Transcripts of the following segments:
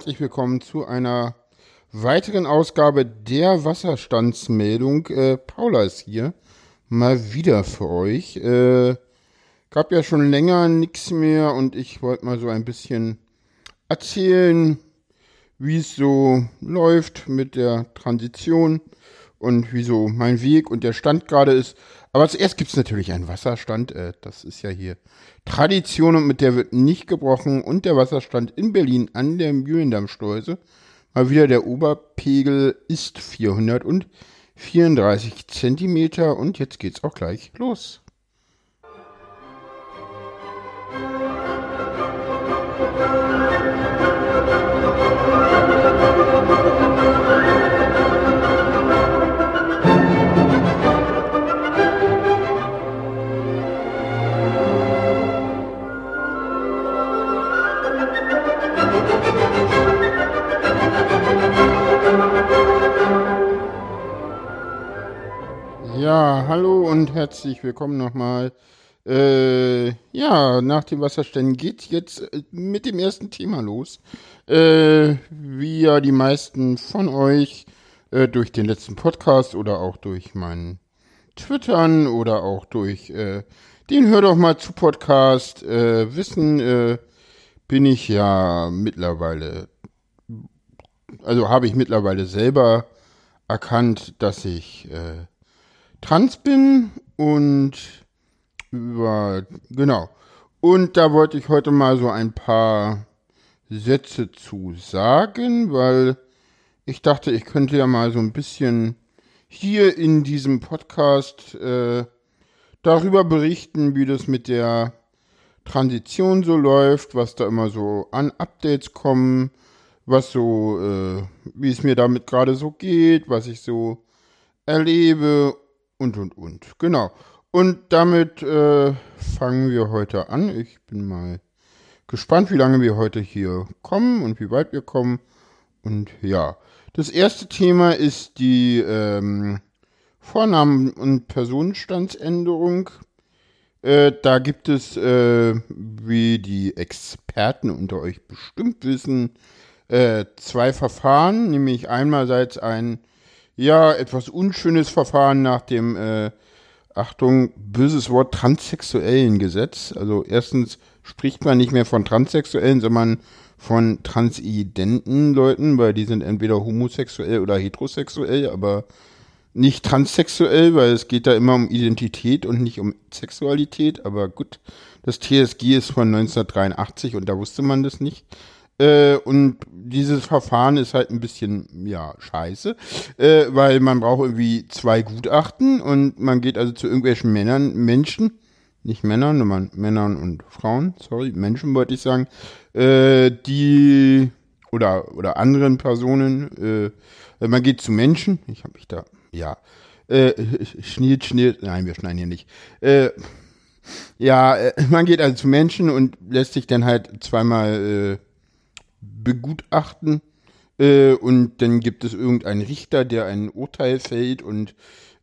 herzlich willkommen zu einer weiteren Ausgabe der Wasserstandsmeldung. Äh, Paula ist hier mal wieder für euch. Äh, gab ja schon länger nichts mehr und ich wollte mal so ein bisschen erzählen, wie es so läuft mit der Transition und wie so mein Weg und der Stand gerade ist. Aber zuerst gibt es natürlich einen Wasserstand. Äh, das ist ja hier Tradition und mit der wird nicht gebrochen. Und der Wasserstand in Berlin an der Mühlendammschleuse. Mal wieder der Oberpegel ist 434 Zentimeter. Und jetzt geht's auch gleich los. Ja, hallo und herzlich willkommen nochmal. Äh, ja, nach dem Wasserständen geht jetzt äh, mit dem ersten Thema los. Äh, wie ja die meisten von euch äh, durch den letzten Podcast oder auch durch meinen Twittern oder auch durch äh, den Hör doch mal zu Podcast äh, wissen, bin ich ja mittlerweile, also habe ich mittlerweile selber erkannt, dass ich äh, trans bin und über, genau. Und da wollte ich heute mal so ein paar Sätze zu sagen, weil ich dachte, ich könnte ja mal so ein bisschen hier in diesem Podcast äh, darüber berichten, wie das mit der Transition so läuft, was da immer so an Updates kommen, was so, äh, wie es mir damit gerade so geht, was ich so erlebe und, und, und. Genau. Und damit äh, fangen wir heute an. Ich bin mal gespannt, wie lange wir heute hier kommen und wie weit wir kommen. Und ja, das erste Thema ist die ähm, Vornamen- und Personenstandsänderung. Äh, da gibt es, äh, wie die Experten unter euch bestimmt wissen, äh, zwei Verfahren, nämlich einerseits ein ja, etwas unschönes Verfahren nach dem, äh, Achtung, böses Wort, transsexuellen Gesetz. Also erstens spricht man nicht mehr von Transsexuellen, sondern von transidenten Leuten, weil die sind entweder homosexuell oder heterosexuell, aber nicht transsexuell, weil es geht da immer um Identität und nicht um Sexualität. Aber gut, das TSG ist von 1983 und da wusste man das nicht. Äh, und dieses Verfahren ist halt ein bisschen, ja, scheiße, äh, weil man braucht irgendwie zwei Gutachten und man geht also zu irgendwelchen Männern, Menschen, nicht Männern, sondern Männern und Frauen, sorry, Menschen wollte ich sagen, äh, die oder oder anderen Personen, äh, man geht zu Menschen, ich habe mich da, ja, äh, schniert, schniert, nein, wir schneiden hier nicht, äh, ja, man geht also zu Menschen und lässt sich dann halt zweimal begutachten äh, und dann gibt es irgendeinen Richter, der ein Urteil fällt und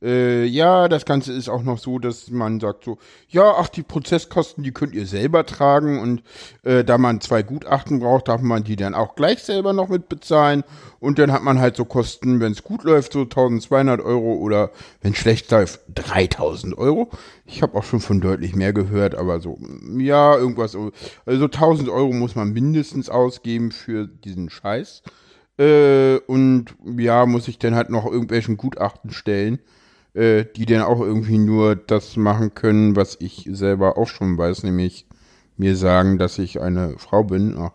äh, ja, das Ganze ist auch noch so, dass man sagt so, ja, ach, die Prozesskosten, die könnt ihr selber tragen und äh, da man zwei Gutachten braucht, darf man die dann auch gleich selber noch mit bezahlen und dann hat man halt so Kosten, wenn es gut läuft, so 1200 Euro oder wenn schlecht läuft, 3000 Euro. Ich habe auch schon von deutlich mehr gehört, aber so, ja, irgendwas, also 1000 Euro muss man mindestens ausgeben für diesen Scheiß. Äh, und ja, muss ich dann halt noch irgendwelchen Gutachten stellen äh, die dann auch irgendwie nur das machen können, was ich selber auch schon weiß, nämlich mir sagen, dass ich eine Frau bin. Ach,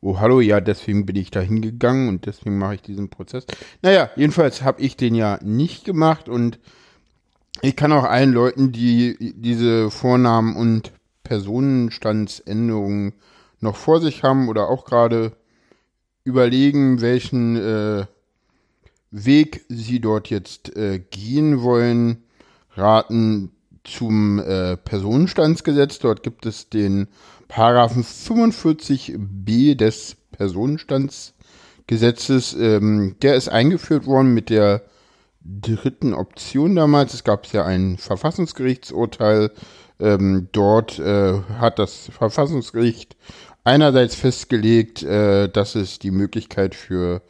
oh, hallo, ja, deswegen bin ich da hingegangen und deswegen mache ich diesen Prozess. Naja, jedenfalls habe ich den ja nicht gemacht und ich kann auch allen Leuten, die diese Vornamen und Personenstandsänderungen noch vor sich haben oder auch gerade überlegen, welchen äh, Weg Sie dort jetzt äh, gehen wollen, raten zum äh, Personenstandsgesetz. Dort gibt es den Paragraphen 45b des Personenstandsgesetzes. Ähm, der ist eingeführt worden mit der dritten Option damals. Es gab ja ein Verfassungsgerichtsurteil. Ähm, dort äh, hat das Verfassungsgericht einerseits festgelegt, äh, dass es die Möglichkeit für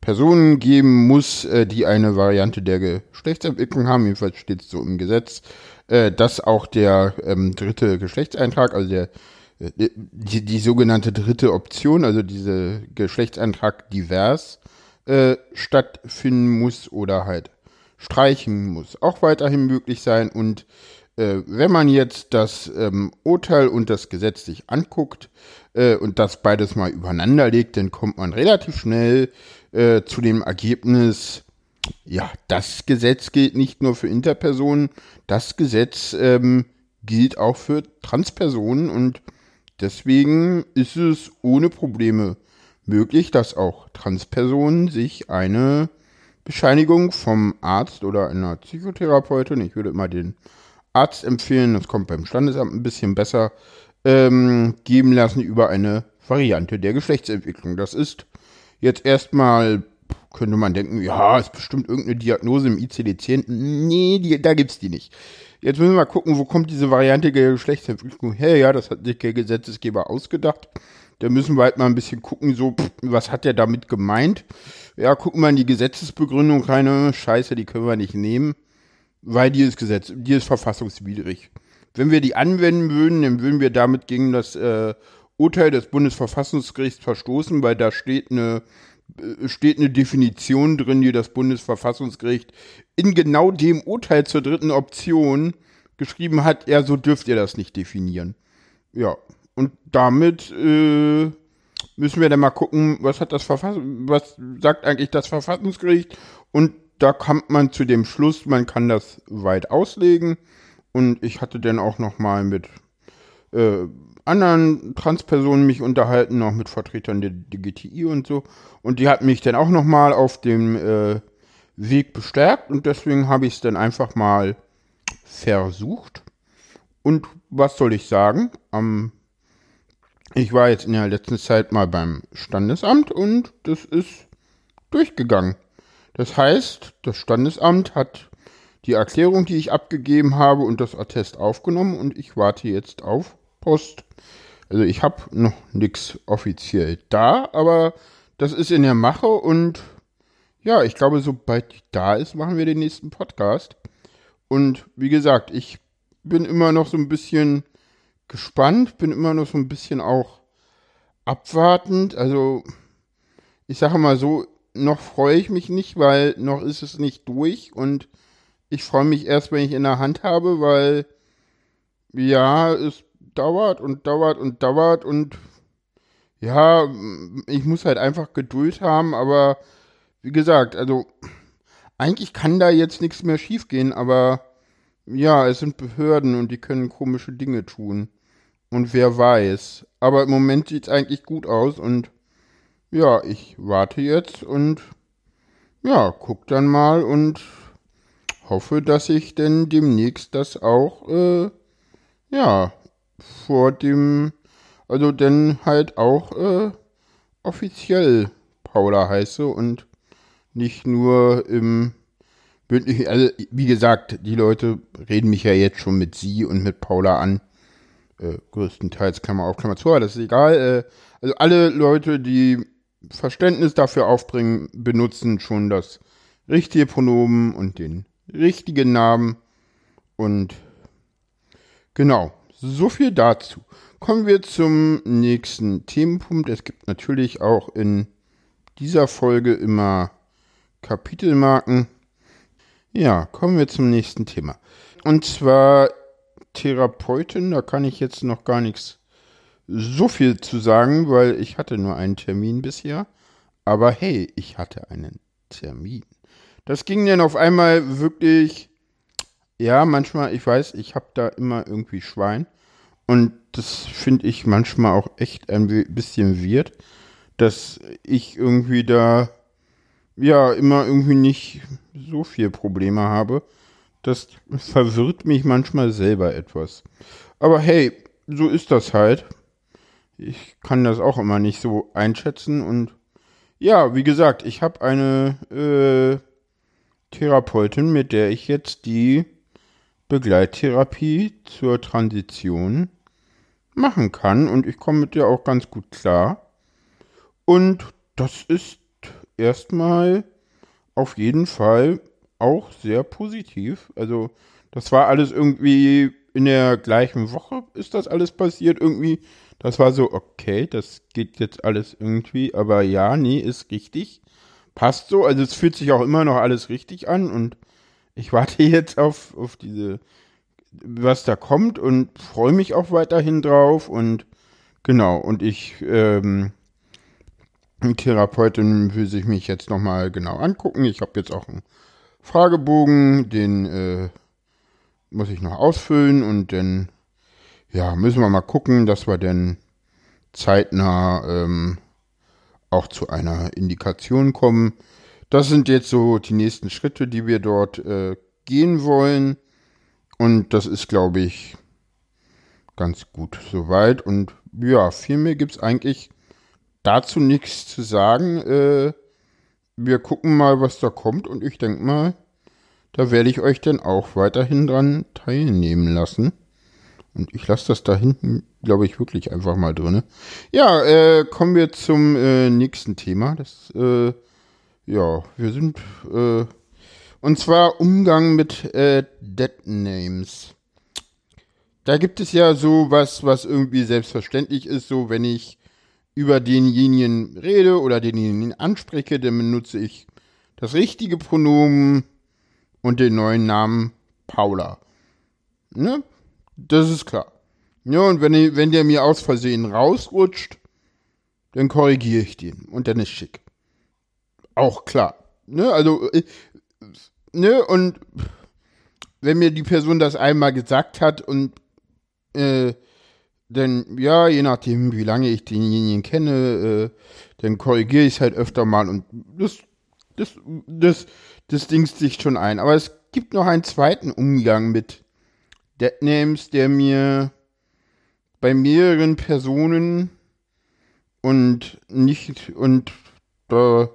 Personen geben muss, äh, die eine Variante der Geschlechtsentwicklung haben, jedenfalls steht es so im Gesetz, äh, dass auch der ähm, dritte Geschlechtseintrag, also der äh, die, die sogenannte dritte Option, also diese Geschlechtseintrag divers, äh, stattfinden muss oder halt streichen muss, auch weiterhin möglich sein. Und äh, wenn man jetzt das ähm, Urteil und das Gesetz sich anguckt äh, und das beides mal übereinander legt, dann kommt man relativ schnell äh, zu dem Ergebnis, ja, das Gesetz gilt nicht nur für Interpersonen, das Gesetz ähm, gilt auch für Transpersonen. Und deswegen ist es ohne Probleme möglich, dass auch Transpersonen sich eine Bescheinigung vom Arzt oder einer Psychotherapeutin, ich würde immer den Arzt empfehlen, das kommt beim Standesamt ein bisschen besser, ähm, geben lassen über eine Variante der Geschlechtsentwicklung. Das ist jetzt erstmal, könnte man denken, ja, ist bestimmt irgendeine Diagnose im ICD-10. Nee, die, da gibt's die nicht. Jetzt müssen wir mal gucken, wo kommt diese Variante der Geschlechtsentwicklung her? Ja, das hat sich der Gesetzesgeber ausgedacht. Da müssen wir halt mal ein bisschen gucken, so, pff, was hat der damit gemeint? Ja, gucken wir in die Gesetzesbegründung rein. Scheiße, die können wir nicht nehmen weil die ist Gesetz, die ist verfassungswidrig. Wenn wir die anwenden würden, dann würden wir damit gegen das äh, Urteil des Bundesverfassungsgerichts verstoßen, weil da steht eine, äh, steht eine Definition drin, die das Bundesverfassungsgericht in genau dem Urteil zur dritten Option geschrieben hat, ja, so dürft ihr das nicht definieren. Ja, und damit äh, müssen wir dann mal gucken, was hat das Verfass was sagt eigentlich das Verfassungsgericht und da kommt man zu dem Schluss, man kann das weit auslegen. Und ich hatte dann auch noch mal mit äh, anderen Transpersonen mich unterhalten, auch mit Vertretern der DGTI und so. Und die hatten mich dann auch noch mal auf dem äh, Weg bestärkt. Und deswegen habe ich es dann einfach mal versucht. Und was soll ich sagen? Ähm, ich war jetzt in der letzten Zeit mal beim Standesamt und das ist durchgegangen. Das heißt, das Standesamt hat die Erklärung, die ich abgegeben habe, und das Attest aufgenommen und ich warte jetzt auf Post. Also ich habe noch nichts offiziell da, aber das ist in der Mache und ja, ich glaube, sobald die da ist, machen wir den nächsten Podcast. Und wie gesagt, ich bin immer noch so ein bisschen gespannt, bin immer noch so ein bisschen auch abwartend. Also ich sage mal so, noch freue ich mich nicht, weil noch ist es nicht durch. Und ich freue mich erst, wenn ich in der Hand habe, weil ja, es dauert und dauert und dauert. Und ja, ich muss halt einfach Geduld haben, aber wie gesagt, also eigentlich kann da jetzt nichts mehr schiefgehen, aber ja, es sind Behörden und die können komische Dinge tun. Und wer weiß. Aber im Moment sieht es eigentlich gut aus. Und ja, ich warte jetzt und ja, guck dann mal und hoffe, dass ich denn demnächst das auch, äh, ja, vor dem, also denn halt auch äh, offiziell Paula heiße und nicht nur im bündlichen, also wie gesagt, die Leute reden mich ja jetzt schon mit sie und mit Paula an. Äh, größtenteils Klammer auf, Klammer zu, aber das ist egal. Äh, also alle Leute, die Verständnis dafür aufbringen, benutzen schon das richtige Pronomen und den richtigen Namen. Und genau, so viel dazu. Kommen wir zum nächsten Themenpunkt. Es gibt natürlich auch in dieser Folge immer Kapitelmarken. Ja, kommen wir zum nächsten Thema. Und zwar Therapeutin, da kann ich jetzt noch gar nichts so viel zu sagen, weil ich hatte nur einen Termin bisher. Aber hey, ich hatte einen Termin. Das ging dann auf einmal wirklich, ja, manchmal, ich weiß, ich habe da immer irgendwie Schwein. Und das finde ich manchmal auch echt ein bisschen weird, dass ich irgendwie da, ja, immer irgendwie nicht so viel Probleme habe. Das verwirrt mich manchmal selber etwas. Aber hey, so ist das halt ich kann das auch immer nicht so einschätzen. Und ja, wie gesagt, ich habe eine äh, Therapeutin, mit der ich jetzt die Begleittherapie zur Transition machen kann und ich komme mit der auch ganz gut klar. Und das ist erstmal auf jeden Fall auch sehr positiv. Also das war alles irgendwie in der gleichen Woche ist das alles passiert irgendwie. Das war so, okay, das geht jetzt alles irgendwie, aber ja, nee, ist richtig. Passt so, also es fühlt sich auch immer noch alles richtig an und ich warte jetzt auf, auf diese, was da kommt und freue mich auch weiterhin drauf und genau, und ich, ähm, Therapeutin will sich mich jetzt nochmal genau angucken. Ich habe jetzt auch einen Fragebogen, den äh, muss ich noch ausfüllen und dann ja, müssen wir mal gucken, dass wir dann zeitnah ähm, auch zu einer Indikation kommen. Das sind jetzt so die nächsten Schritte, die wir dort äh, gehen wollen. Und das ist, glaube ich, ganz gut soweit. Und ja, viel mehr gibt es eigentlich dazu nichts zu sagen. Äh, wir gucken mal, was da kommt. Und ich denke mal, da werde ich euch dann auch weiterhin dran teilnehmen lassen. Und ich lasse das da hinten, glaube ich, wirklich einfach mal drin. Ja, äh, kommen wir zum äh, nächsten Thema. Das, äh, ja, wir sind, äh, und zwar Umgang mit äh, Dead Names. Da gibt es ja so was, was irgendwie selbstverständlich ist, so wenn ich über denjenigen rede oder denjenigen anspreche, dann benutze ich das richtige Pronomen und den neuen Namen Paula. Ne? Das ist klar. Ja, und wenn, wenn der mir aus Versehen rausrutscht, dann korrigiere ich den und dann ist schick. Auch klar. Ne, also, äh, ne, und wenn mir die Person das einmal gesagt hat und äh, dann, ja, je nachdem, wie lange ich denjenigen kenne, äh, dann korrigiere ich es halt öfter mal und das, das, das, das dingst sich schon ein. Aber es gibt noch einen zweiten Umgang mit Deadnames, der mir bei mehreren Personen und nicht, und da,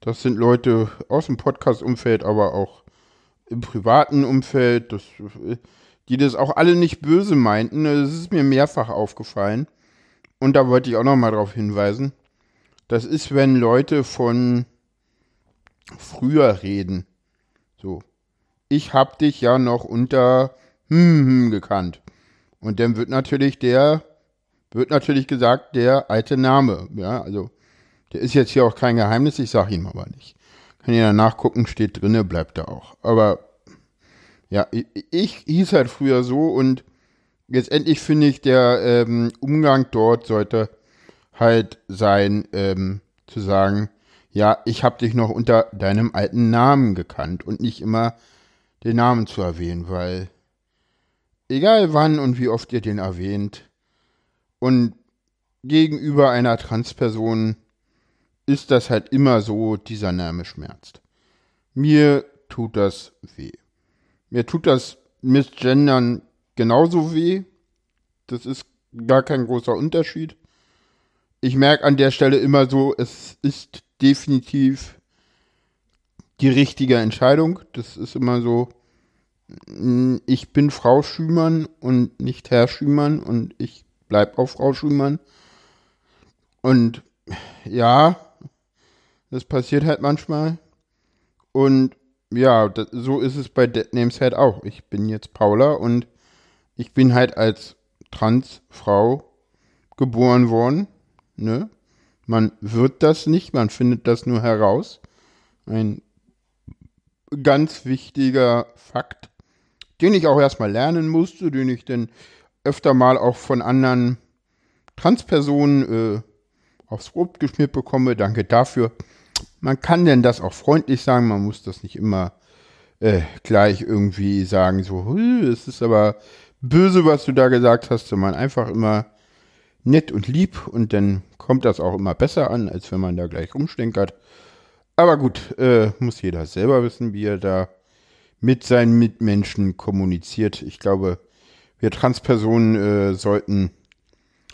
das sind Leute aus dem Podcast-Umfeld, aber auch im privaten Umfeld, das, die das auch alle nicht böse meinten. Das ist mir mehrfach aufgefallen. Und da wollte ich auch noch mal darauf hinweisen. Das ist, wenn Leute von früher reden. So. Ich hab dich ja noch unter hm, hm gekannt. Und dann wird natürlich der, wird natürlich gesagt, der alte Name. Ja, also, der ist jetzt hier auch kein Geheimnis, ich sag ihm aber nicht. Kann jeder nachgucken, steht drinne, bleibt da auch. Aber, ja, ich, ich hieß halt früher so und letztendlich finde ich, der ähm, Umgang dort sollte halt sein, ähm, zu sagen, ja, ich habe dich noch unter deinem alten Namen gekannt und nicht immer den Namen zu erwähnen, weil egal wann und wie oft ihr den erwähnt und gegenüber einer Transperson ist das halt immer so, dieser Name schmerzt. Mir tut das weh. Mir tut das Missgendern genauso weh. Das ist gar kein großer Unterschied. Ich merke an der Stelle immer so, es ist definitiv die richtige Entscheidung. Das ist immer so, ich bin Frau Schümann und nicht Herr Schümann und ich bleib auch Frau Schümann. Und ja, das passiert halt manchmal. Und ja, das, so ist es bei Dead Names halt auch. Ich bin jetzt Paula und ich bin halt als Transfrau geboren worden. Ne? Man wird das nicht, man findet das nur heraus. Ein ganz wichtiger Fakt, den ich auch erstmal lernen musste, den ich dann öfter mal auch von anderen Transpersonen äh, aufs Brot geschmiert bekomme. Danke dafür. Man kann denn das auch freundlich sagen, man muss das nicht immer äh, gleich irgendwie sagen, so, es ist aber böse, was du da gesagt hast, sondern einfach immer nett und lieb und dann kommt das auch immer besser an, als wenn man da gleich rumstenkert. Aber gut, äh, muss jeder selber wissen, wie er da mit seinen Mitmenschen kommuniziert. Ich glaube, wir Transpersonen äh, sollten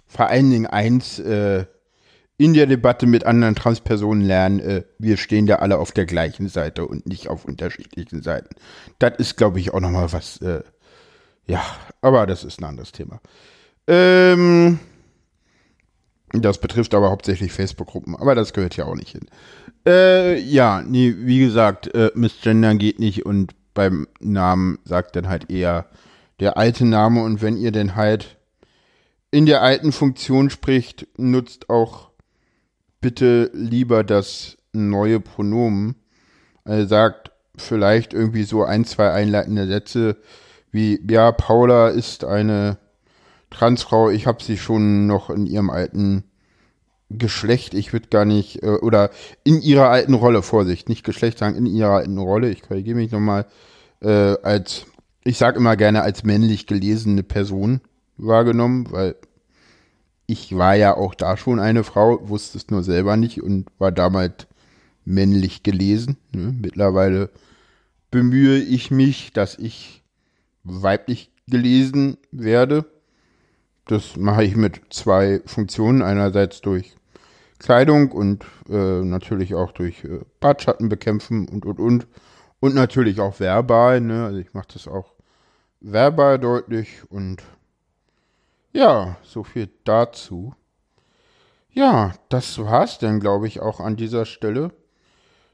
vor allen Dingen eins äh, in der Debatte mit anderen Transpersonen lernen, äh, wir stehen da alle auf der gleichen Seite und nicht auf unterschiedlichen Seiten. Das ist, glaube ich, auch nochmal was, äh, ja, aber das ist ein anderes Thema. Ähm, das betrifft aber hauptsächlich Facebook-Gruppen, aber das gehört ja auch nicht hin. Äh, ja, nee, wie gesagt, äh, Missgender geht nicht und beim Namen sagt dann halt eher der alte Name und wenn ihr denn halt in der alten Funktion spricht, nutzt auch bitte lieber das neue Pronomen. Also sagt vielleicht irgendwie so ein, zwei einleitende Sätze wie, ja, Paula ist eine Transfrau, ich habe sie schon noch in ihrem alten Geschlecht, ich würde gar nicht, äh, oder in ihrer alten Rolle, Vorsicht, nicht Geschlecht sagen, in ihrer alten Rolle, ich korrigiere mich nochmal, äh, als, ich sage immer gerne als männlich gelesene Person wahrgenommen, weil ich war ja auch da schon eine Frau, wusste es nur selber nicht und war damals männlich gelesen. Ne? Mittlerweile bemühe ich mich, dass ich weiblich gelesen werde. Das mache ich mit zwei Funktionen. Einerseits durch Kleidung und äh, natürlich auch durch äh, Bartschatten bekämpfen und und und. Und natürlich auch verbal. Ne? Also ich mache das auch verbal deutlich und ja, so viel dazu. Ja, das war's dann, glaube ich, auch an dieser Stelle.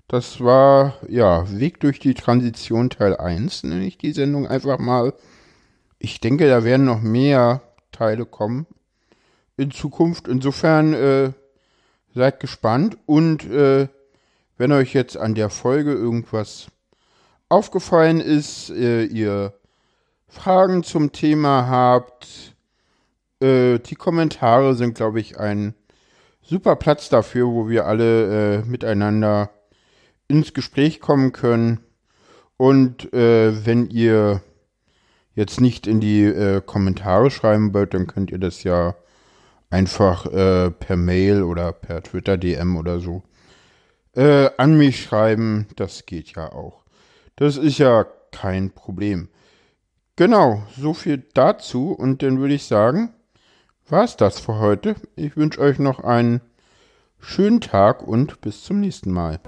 Das war, ja, Weg durch die Transition Teil 1, nenne ich die Sendung einfach mal. Ich denke, da werden noch mehr Teile kommen in Zukunft. Insofern äh, seid gespannt und äh, wenn euch jetzt an der Folge irgendwas aufgefallen ist, äh, ihr Fragen zum Thema habt, äh, die Kommentare sind, glaube ich, ein super Platz dafür, wo wir alle äh, miteinander ins Gespräch kommen können. Und äh, wenn ihr jetzt nicht in die äh, Kommentare schreiben wollt, dann könnt ihr das ja einfach äh, per Mail oder per Twitter DM oder so äh, an mich schreiben. Das geht ja auch. Das ist ja kein Problem. Genau, so viel dazu. Und dann würde ich sagen, war es das für heute. Ich wünsche euch noch einen schönen Tag und bis zum nächsten Mal.